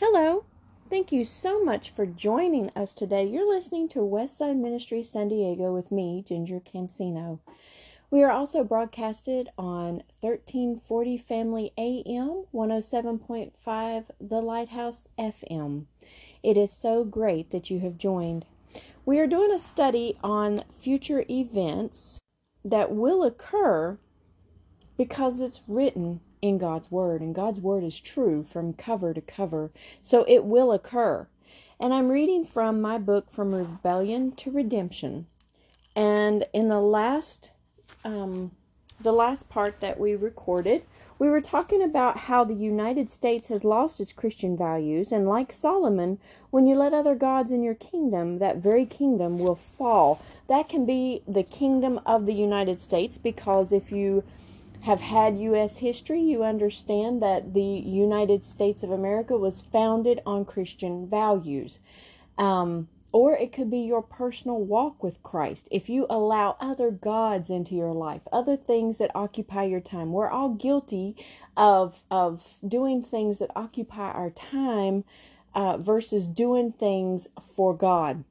Hello. Thank you so much for joining us today. You're listening to Westside Ministry San Diego with me, Ginger Cancino. We are also broadcasted on 1340 Family AM, 107.5 The Lighthouse FM. It is so great that you have joined. We are doing a study on future events that will occur because it's written in God's Word, and God's Word is true from cover to cover, so it will occur. And I'm reading from my book, From Rebellion to Redemption. And in the last, um, the last part that we recorded, we were talking about how the United States has lost its Christian values, and like Solomon, when you let other gods in your kingdom, that very kingdom will fall. That can be the kingdom of the United States because if you have had U.S. history, you understand that the United States of America was founded on Christian values. Um, or it could be your personal walk with Christ. If you allow other gods into your life, other things that occupy your time, we're all guilty of of doing things that occupy our time uh, versus doing things for God.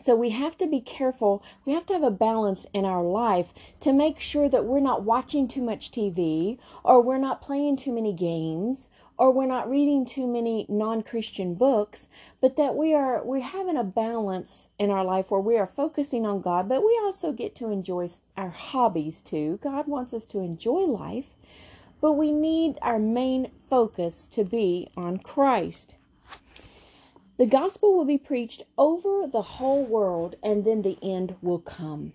So we have to be careful. We have to have a balance in our life to make sure that we're not watching too much TV or we're not playing too many games or we're not reading too many non-Christian books, but that we are we're having a balance in our life where we are focusing on God, but we also get to enjoy our hobbies too. God wants us to enjoy life, but we need our main focus to be on Christ. The gospel will be preached over the whole world, and then the end will come.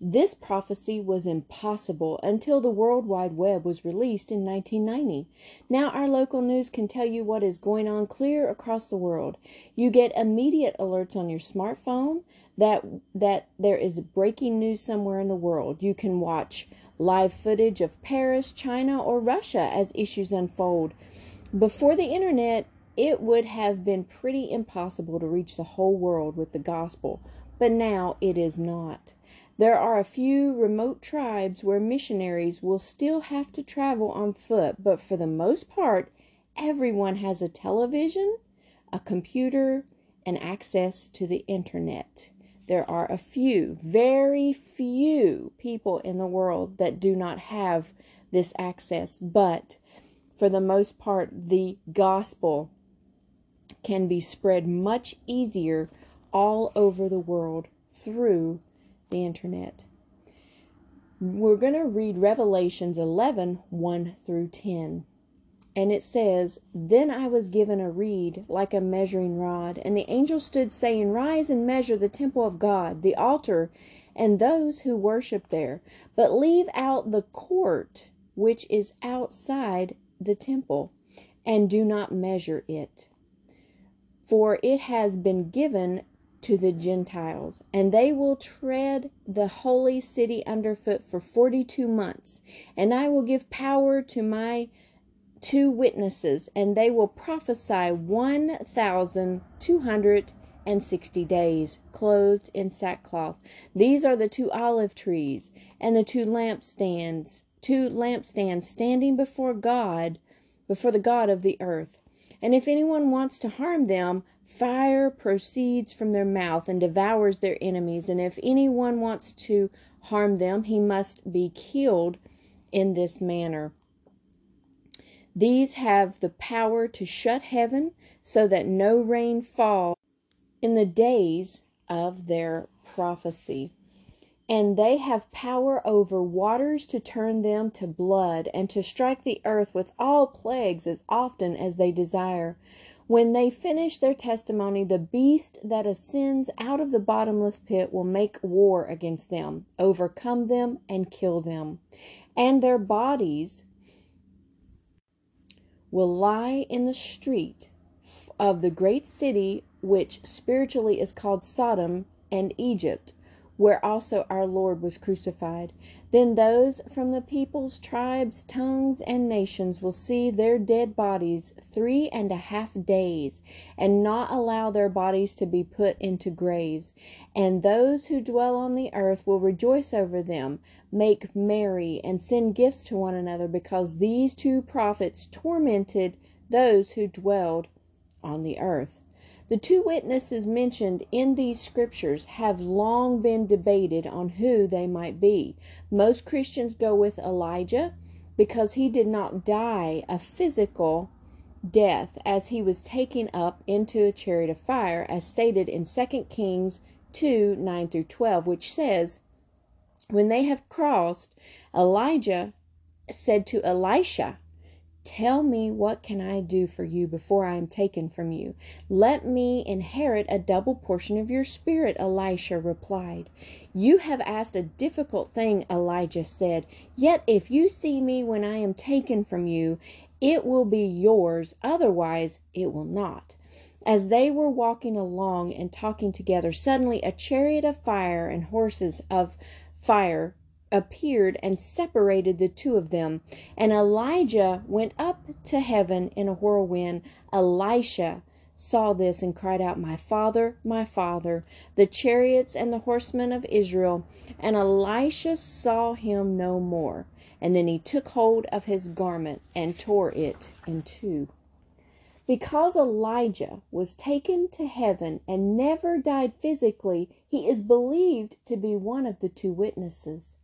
This prophecy was impossible until the World Wide Web was released in 1990. Now, our local news can tell you what is going on clear across the world. You get immediate alerts on your smartphone that, that there is breaking news somewhere in the world. You can watch live footage of Paris, China, or Russia as issues unfold. Before the internet, it would have been pretty impossible to reach the whole world with the gospel, but now it is not. There are a few remote tribes where missionaries will still have to travel on foot, but for the most part, everyone has a television, a computer, and access to the internet. There are a few, very few people in the world that do not have this access, but for the most part, the gospel can be spread much easier all over the world through the internet. We're going to read Revelations 11 1 through 10. And it says, Then I was given a reed like a measuring rod, and the angel stood saying, Rise and measure the temple of God, the altar, and those who worship there, but leave out the court which is outside the temple, and do not measure it for it has been given to the Gentiles, and they will tread the holy city underfoot for forty two months. And I will give power to my two witnesses, and they will prophesy one thousand two hundred and sixty days, clothed in sackcloth. These are the two olive trees and the two lampstands, two lampstands standing before God, before the God of the earth. And if anyone wants to harm them, fire proceeds from their mouth and devours their enemies. And if anyone wants to harm them, he must be killed in this manner. These have the power to shut heaven so that no rain falls in the days of their prophecy and they have power over waters to turn them to blood, and to strike the earth with all plagues as often as they desire. When they finish their testimony, the beast that ascends out of the bottomless pit will make war against them, overcome them, and kill them. And their bodies will lie in the street of the great city, which spiritually is called Sodom and Egypt where also our Lord was crucified. Then those from the peoples, tribes, tongues, and nations will see their dead bodies three and a half days, and not allow their bodies to be put into graves. And those who dwell on the earth will rejoice over them, make merry, and send gifts to one another, because these two prophets tormented those who dwelled on the earth. The two witnesses mentioned in these scriptures have long been debated on who they might be. Most Christians go with Elijah because he did not die a physical death as he was taken up into a chariot of fire, as stated in 2 Kings 2 9 through 12, which says, When they have crossed, Elijah said to Elisha, Tell me what can I do for you before I am taken from you. Let me inherit a double portion of your spirit, Elisha replied. You have asked a difficult thing, Elijah said. Yet if you see me when I am taken from you, it will be yours, otherwise it will not. As they were walking along and talking together, suddenly a chariot of fire and horses of fire appeared and separated the two of them. And Elijah went up to heaven in a whirlwind. Elisha saw this and cried out, My father, my father, the chariots and the horsemen of Israel. And Elisha saw him no more. And then he took hold of his garment and tore it in two. Because Elijah was taken to heaven and never died physically, he is believed to be one of the two witnesses.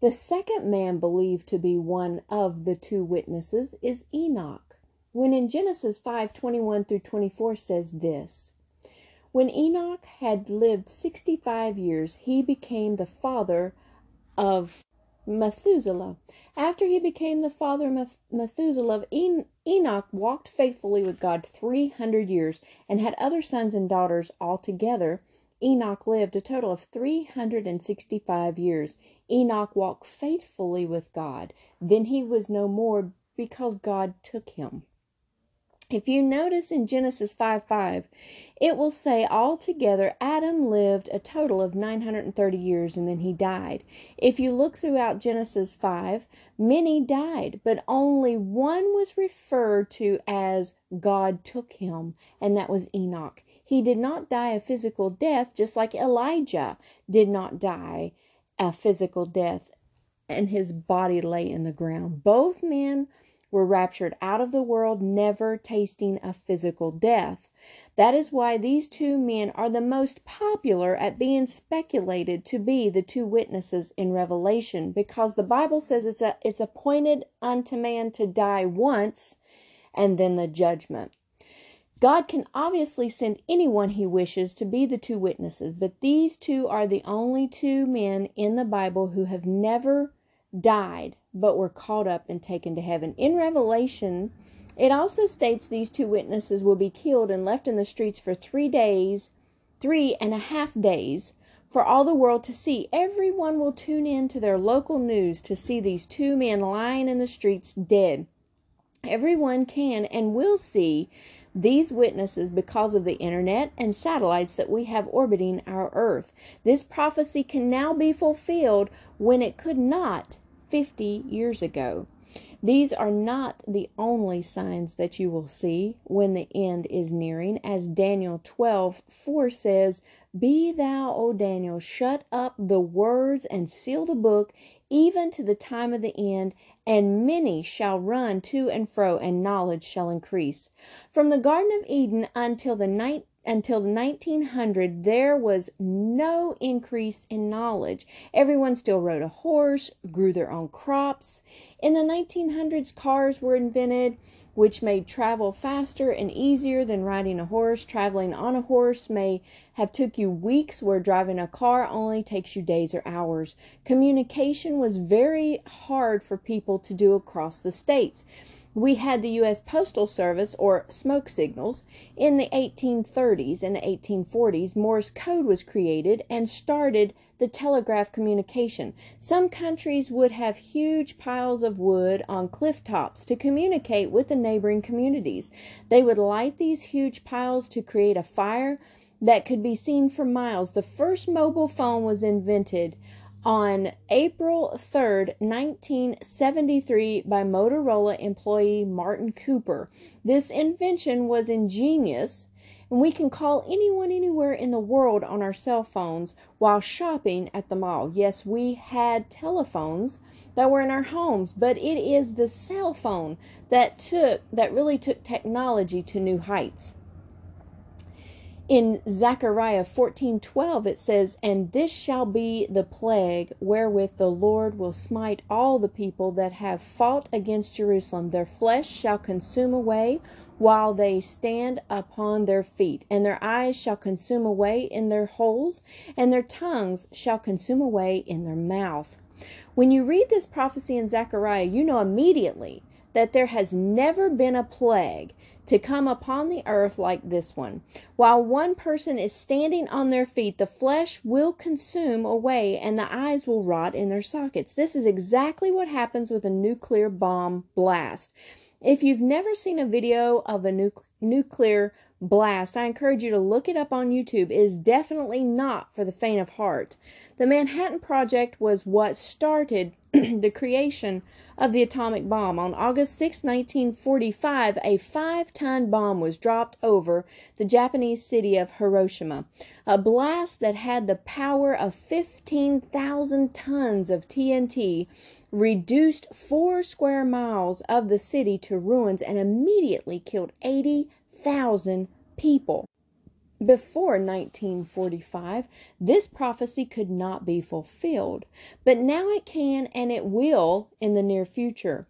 The second man believed to be one of the two witnesses is Enoch. When in Genesis 5:21 through 24 says this When Enoch had lived 65 years, he became the father of Methuselah. After he became the father of Methuselah, en- Enoch walked faithfully with God 300 years and had other sons and daughters altogether. Enoch lived a total of 365 years. Enoch walked faithfully with God. Then he was no more because God took him. If you notice in Genesis 5 5, it will say altogether Adam lived a total of 930 years and then he died. If you look throughout Genesis 5, many died, but only one was referred to as God took him, and that was Enoch. He did not die a physical death, just like Elijah did not die a physical death, and his body lay in the ground. Both men were raptured out of the world, never tasting a physical death. That is why these two men are the most popular at being speculated to be the two witnesses in Revelation, because the Bible says it's a it's appointed unto man to die once and then the judgment. God can obviously send anyone he wishes to be the two witnesses, but these two are the only two men in the Bible who have never died but were caught up and taken to heaven. In Revelation, it also states these two witnesses will be killed and left in the streets for three days, three and a half days, for all the world to see. Everyone will tune in to their local news to see these two men lying in the streets dead. Everyone can and will see these witnesses because of the internet and satellites that we have orbiting our Earth. This prophecy can now be fulfilled when it could not 50 years ago. These are not the only signs that you will see when the end is nearing, as Daniel 12 4 says, Be thou, O Daniel, shut up the words and seal the book, even to the time of the end, and many shall run to and fro, and knowledge shall increase. From the Garden of Eden until the night until 1900 there was no increase in knowledge everyone still rode a horse grew their own crops in the 1900s cars were invented which made travel faster and easier than riding a horse. Traveling on a horse may have took you weeks where driving a car only takes you days or hours. Communication was very hard for people to do across the states. We had the U.S. Postal Service, or smoke signals, in the 1830s and the 1840s. Morse code was created and started the telegraph communication. Some countries would have huge piles of wood on cliff tops to communicate with the neighboring communities. They would light these huge piles to create a fire that could be seen for miles. The first mobile phone was invented on April 3rd, 1973, by Motorola employee Martin Cooper. This invention was ingenious, and we can call anyone anywhere in the world on our cell phones while shopping at the mall. Yes, we had telephones that were in our homes, but it is the cell phone that took that really took technology to new heights. In Zechariah 14:12 it says, "And this shall be the plague wherewith the Lord will smite all the people that have fought against Jerusalem; their flesh shall consume away while they stand upon their feet, and their eyes shall consume away in their holes, and their tongues shall consume away in their mouth." When you read this prophecy in Zechariah, you know immediately that there has never been a plague to come upon the earth like this one. While one person is standing on their feet, the flesh will consume away and the eyes will rot in their sockets. This is exactly what happens with a nuclear bomb blast. If you've never seen a video of a nu- nuclear blast, I encourage you to look it up on YouTube. It is definitely not for the faint of heart. The Manhattan Project was what started the creation of the atomic bomb. On August 6, 1945, a five ton bomb was dropped over the Japanese city of Hiroshima. A blast that had the power of 15,000 tons of TNT reduced four square miles of the city to ruins and immediately killed 80,000 people before 1945, this prophecy could not be fulfilled, but now it can and it will in the near future.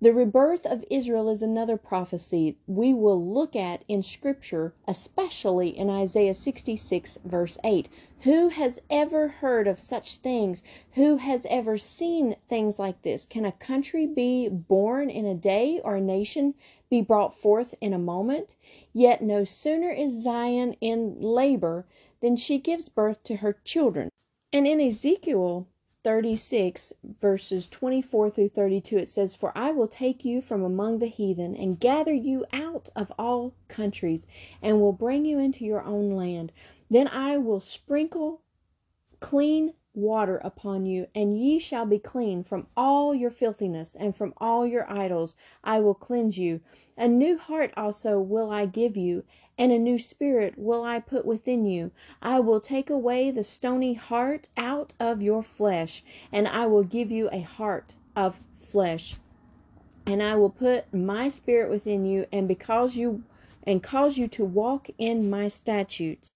The rebirth of Israel is another prophecy we will look at in Scripture, especially in Isaiah 66, verse 8. Who has ever heard of such things? Who has ever seen things like this? Can a country be born in a day or a nation be brought forth in a moment? Yet no sooner is Zion in labor than she gives birth to her children. And in Ezekiel 36, verses 24 through 32, it says, For I will take you from among the heathen and gather you out of all countries and will bring you into your own land. Then I will sprinkle clean water upon you, and ye shall be clean from all your filthiness and from all your idols. I will cleanse you. A new heart also will I give you, and a new spirit will I put within you. I will take away the stony heart out of your flesh, and I will give you a heart of flesh. And I will put my spirit within you, and because you and cause you to walk in my statutes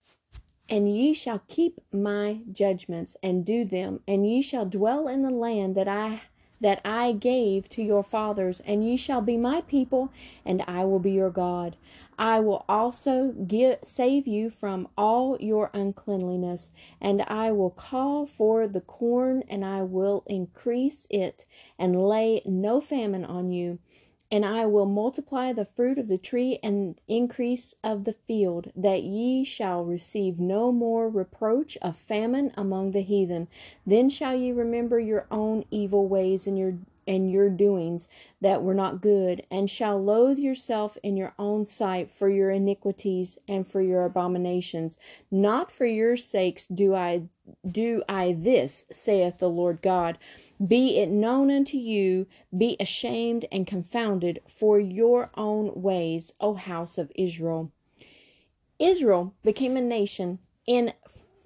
and ye shall keep my judgments and do them, and ye shall dwell in the land that I that I gave to your fathers, and ye shall be my people, and I will be your God. I will also give, save you from all your uncleanliness, and I will call for the corn, and I will increase it, and lay no famine on you and I will multiply the fruit of the tree and increase of the field, that ye shall receive no more reproach of famine among the heathen. Then shall ye remember your own evil ways and your and your doings that were not good, and shall loathe yourself in your own sight for your iniquities and for your abominations. Not for your sakes do I do I this, saith the Lord God. Be it known unto you, be ashamed and confounded for your own ways, O house of Israel. Israel became a nation in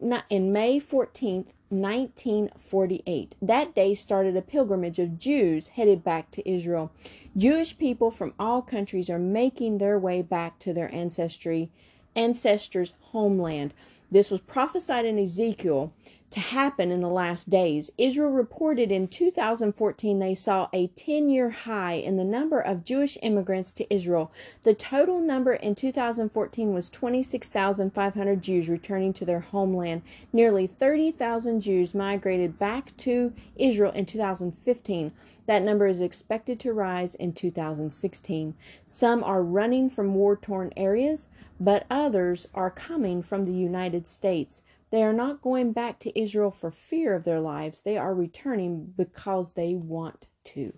in May 14th, 1948. That day started a pilgrimage of Jews headed back to Israel. Jewish people from all countries are making their way back to their ancestry ancestors' homeland. This was prophesied in Ezekiel to happen in the last days. Israel reported in 2014 they saw a 10 year high in the number of Jewish immigrants to Israel. The total number in 2014 was 26,500 Jews returning to their homeland. Nearly 30,000 Jews migrated back to Israel in 2015. That number is expected to rise in 2016. Some are running from war torn areas, but others are coming from the United States. They are not going back to Israel for fear of their lives. They are returning because they want to.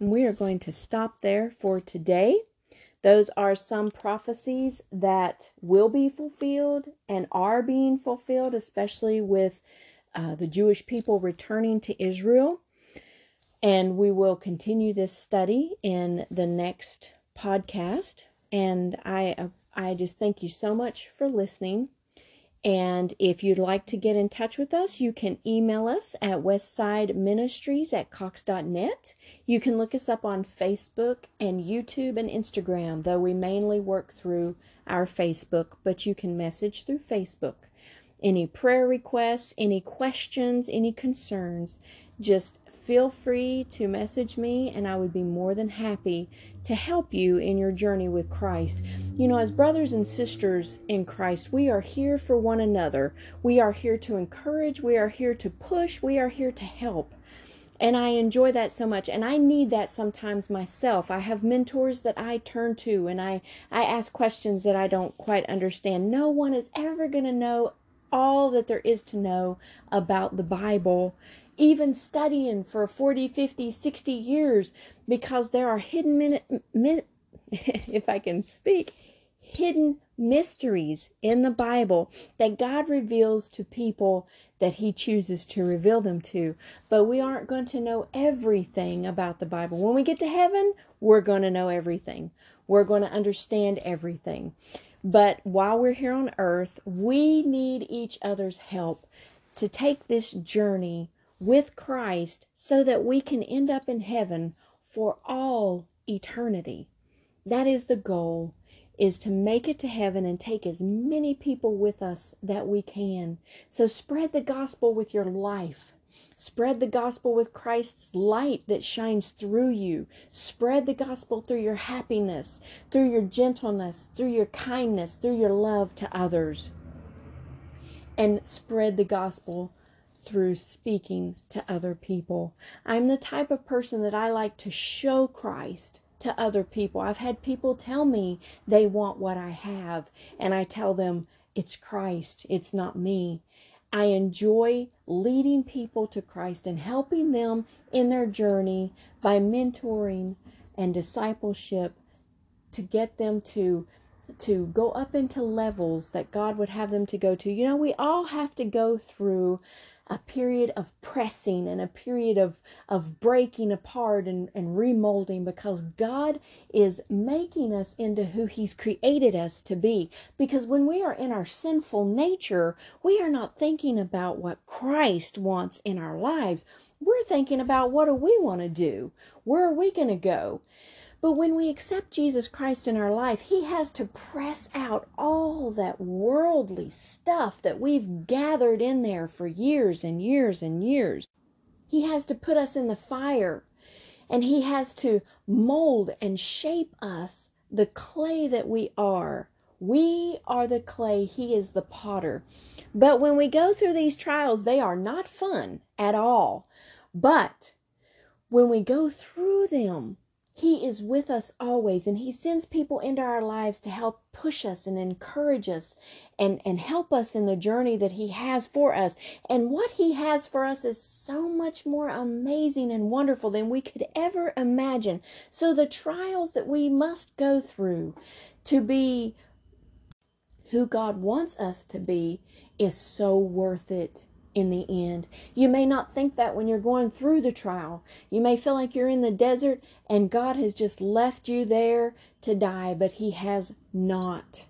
We are going to stop there for today. Those are some prophecies that will be fulfilled and are being fulfilled, especially with uh, the Jewish people returning to Israel. And we will continue this study in the next podcast. And I, I just thank you so much for listening. And if you'd like to get in touch with us, you can email us at westsideministries at cox.net. You can look us up on Facebook and YouTube and Instagram, though we mainly work through our Facebook, but you can message through Facebook. Any prayer requests, any questions, any concerns, just feel free to message me, and I would be more than happy to help you in your journey with Christ. You know, as brothers and sisters in Christ, we are here for one another. We are here to encourage, we are here to push, we are here to help. And I enjoy that so much. And I need that sometimes myself. I have mentors that I turn to and I, I ask questions that I don't quite understand. No one is ever going to know all that there is to know about the Bible even studying for 40, 50, 60 years because there are hidden, minute, min, if I can speak, hidden mysteries in the Bible that God reveals to people that He chooses to reveal them to. But we aren't going to know everything about the Bible. When we get to heaven, we're going to know everything, we're going to understand everything. But while we're here on earth, we need each other's help to take this journey with Christ so that we can end up in heaven for all eternity. That is the goal is to make it to heaven and take as many people with us that we can. So spread the gospel with your life. Spread the gospel with Christ's light that shines through you. Spread the gospel through your happiness, through your gentleness, through your kindness, through your love to others. And spread the gospel through speaking to other people. I'm the type of person that I like to show Christ to other people. I've had people tell me they want what I have, and I tell them it's Christ, it's not me. I enjoy leading people to Christ and helping them in their journey by mentoring and discipleship to get them to to go up into levels that God would have them to go to. You know, we all have to go through a period of pressing and a period of, of breaking apart and, and remolding because God is making us into who He's created us to be. Because when we are in our sinful nature, we are not thinking about what Christ wants in our lives. We're thinking about what do we want to do? Where are we going to go? But when we accept Jesus Christ in our life, He has to press out all that worldly stuff that we've gathered in there for years and years and years. He has to put us in the fire and He has to mold and shape us the clay that we are. We are the clay, He is the potter. But when we go through these trials, they are not fun at all. But when we go through them, he is with us always, and He sends people into our lives to help push us and encourage us and, and help us in the journey that He has for us. And what He has for us is so much more amazing and wonderful than we could ever imagine. So, the trials that we must go through to be who God wants us to be is so worth it in the end. You may not think that when you're going through the trial. You may feel like you're in the desert and God has just left you there to die, but He has not.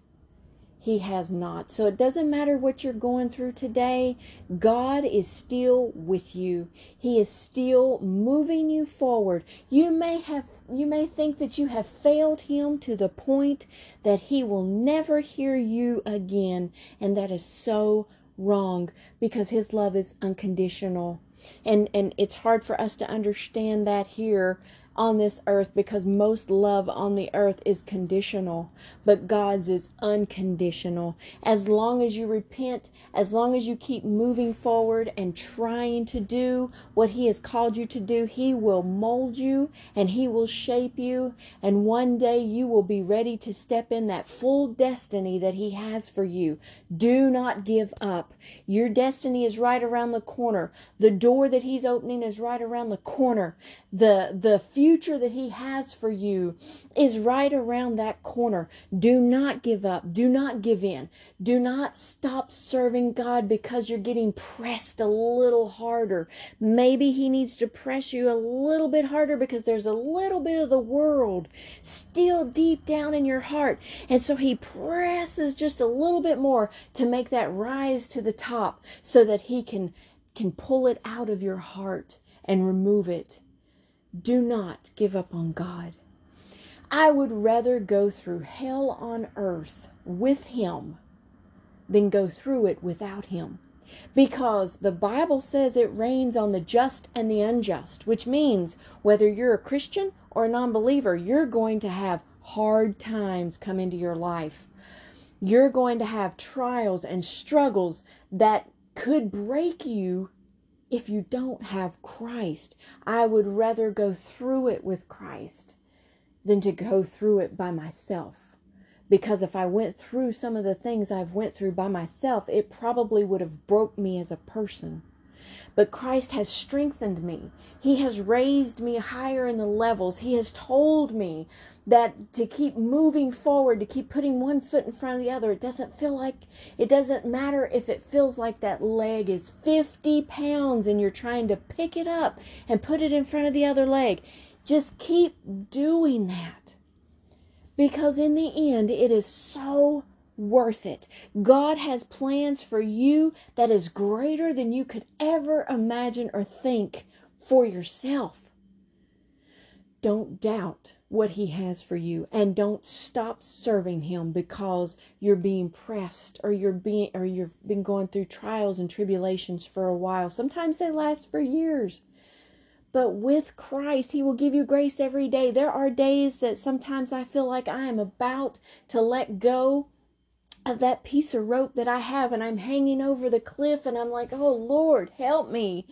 He has not. So it doesn't matter what you're going through today, God is still with you. He is still moving you forward. You may have you may think that you have failed him to the point that he will never hear you again, and that is so wrong because his love is unconditional. And and it's hard for us to understand that here on this earth because most love on the earth is conditional, but God's is unconditional. As long as you repent, as long as you keep moving forward and trying to do what He has called you to do, He will mold you and He will shape you. And one day you will be ready to step in that full destiny that He has for you. Do not give up. Your destiny is right around the corner. The door that He's opening is right around the corner. The, the future that He has for you is right around that corner. Do not give up. Do not give in. Do not stop serving God because you're getting pressed a little harder. Maybe He needs to press you a little bit harder because there's a little bit of the world still deep down in your heart. And so He presses just a little bit more to make that rise to the top so that He can, can pull it out of your heart and remove it. Do not give up on God. I would rather go through hell on earth with Him than go through it without Him. Because the Bible says it rains on the just and the unjust, which means whether you're a Christian or a non believer, you're going to have hard times come into your life. You're going to have trials and struggles that could break you if you don't have Christ. I would rather go through it with Christ than to go through it by myself. Because if I went through some of the things I've went through by myself, it probably would have broke me as a person. But Christ has strengthened me. He has raised me higher in the levels. He has told me that to keep moving forward, to keep putting one foot in front of the other, it doesn't feel like, it doesn't matter if it feels like that leg is 50 pounds and you're trying to pick it up and put it in front of the other leg. Just keep doing that. Because in the end, it is so worth it. God has plans for you that is greater than you could ever imagine or think for yourself. Don't doubt what he has for you and don't stop serving him because you're being pressed or you're being or you've been going through trials and tribulations for a while. Sometimes they last for years. But with Christ, He will give you grace every day. There are days that sometimes I feel like I am about to let go of that piece of rope that I have and I'm hanging over the cliff and I'm like, "Oh Lord, help me."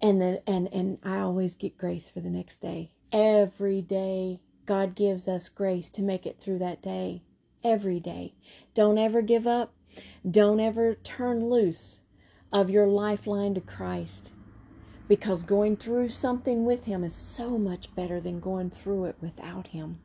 And then and and I always get grace for the next day. Every day God gives us grace to make it through that day. Every day. Don't ever give up. Don't ever turn loose of your lifeline to Christ. Because going through something with Him is so much better than going through it without Him.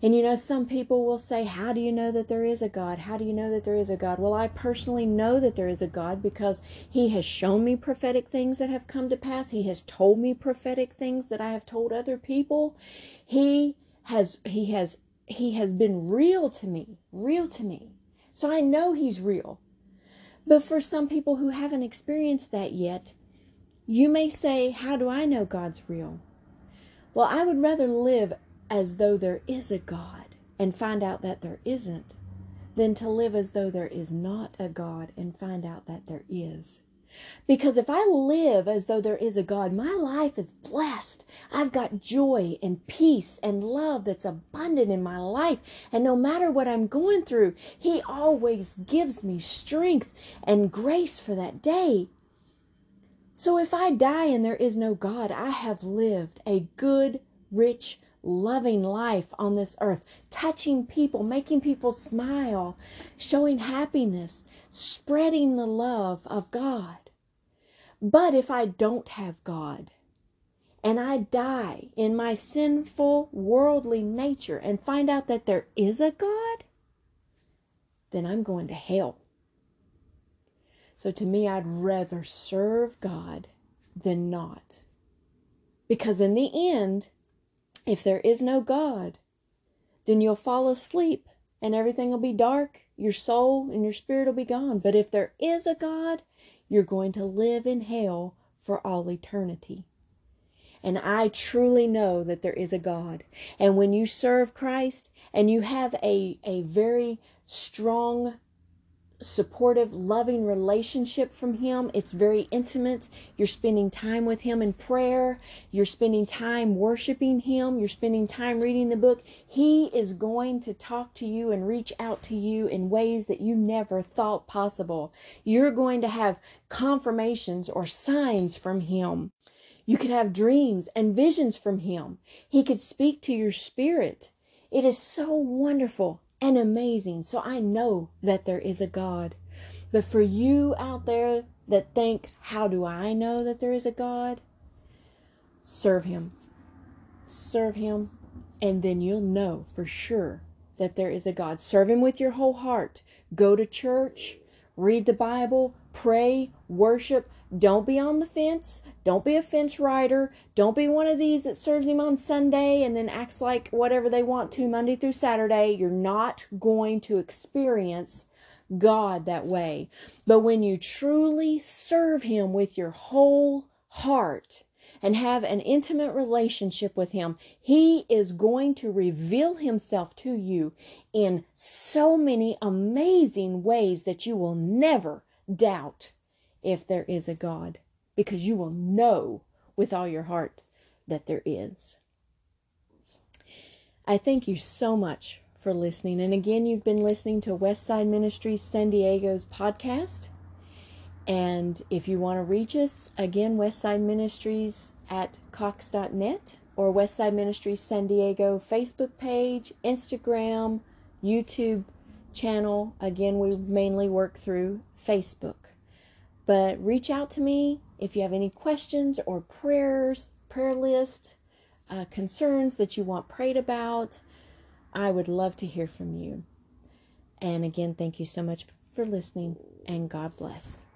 And you know, some people will say, How do you know that there is a God? How do you know that there is a God? Well, I personally know that there is a God because He has shown me prophetic things that have come to pass. He has told me prophetic things that I have told other people. He has, He has, He has been real to me, real to me. So I know He's real. But for some people who haven't experienced that yet, you may say, How do I know God's real? Well, I would rather live as though there is a God and find out that there isn't than to live as though there is not a God and find out that there is. Because if I live as though there is a God, my life is blessed. I've got joy and peace and love that's abundant in my life. And no matter what I'm going through, He always gives me strength and grace for that day. So if I die and there is no God, I have lived a good, rich loving life on this earth, touching people, making people smile, showing happiness, spreading the love of God. But if I don't have God, and I die in my sinful, worldly nature and find out that there is a God, then I'm going to hell. So to me, I'd rather serve God than not. Because in the end, if there is no God, then you'll fall asleep and everything will be dark. Your soul and your spirit will be gone. But if there is a God, you're going to live in hell for all eternity. And I truly know that there is a God. And when you serve Christ and you have a, a very strong supportive, loving relationship from Him. It's very intimate. You're spending time with Him in prayer. You're spending time worshiping Him. You're spending time reading the book. He is going to talk to you and reach out to you in ways that you never thought possible. You're going to have confirmations or signs from Him. You could have dreams and visions from Him. He could speak to your spirit. It is so wonderful and amazing. So I know that there is a God. But for you out there that think, how do I know that there is a God? Serve Him. serve Him, and then you'll know for sure that there is a God. Serve Him with your whole heart. Go to church, read the Bible, pray, worship. Don't be on the fence. Don't be a fence rider. Don't be one of these that serves Him on Sunday and then acts like whatever they want to Monday through Saturday. You're not going to experience God that way. But when you truly serve Him with your whole heart, and have an intimate relationship with Him, He is going to reveal Himself to you in so many amazing ways that you will never doubt if there is a God, because you will know with all your heart that there is. I thank you so much for listening. And again, you've been listening to Westside Ministries San Diego's podcast. And if you want to reach us, again, Westside Ministries at cox.net or Westside Ministries San Diego Facebook page, Instagram, YouTube channel. Again, we mainly work through Facebook. But reach out to me if you have any questions or prayers, prayer list, uh, concerns that you want prayed about. I would love to hear from you. And again, thank you so much for listening, and God bless.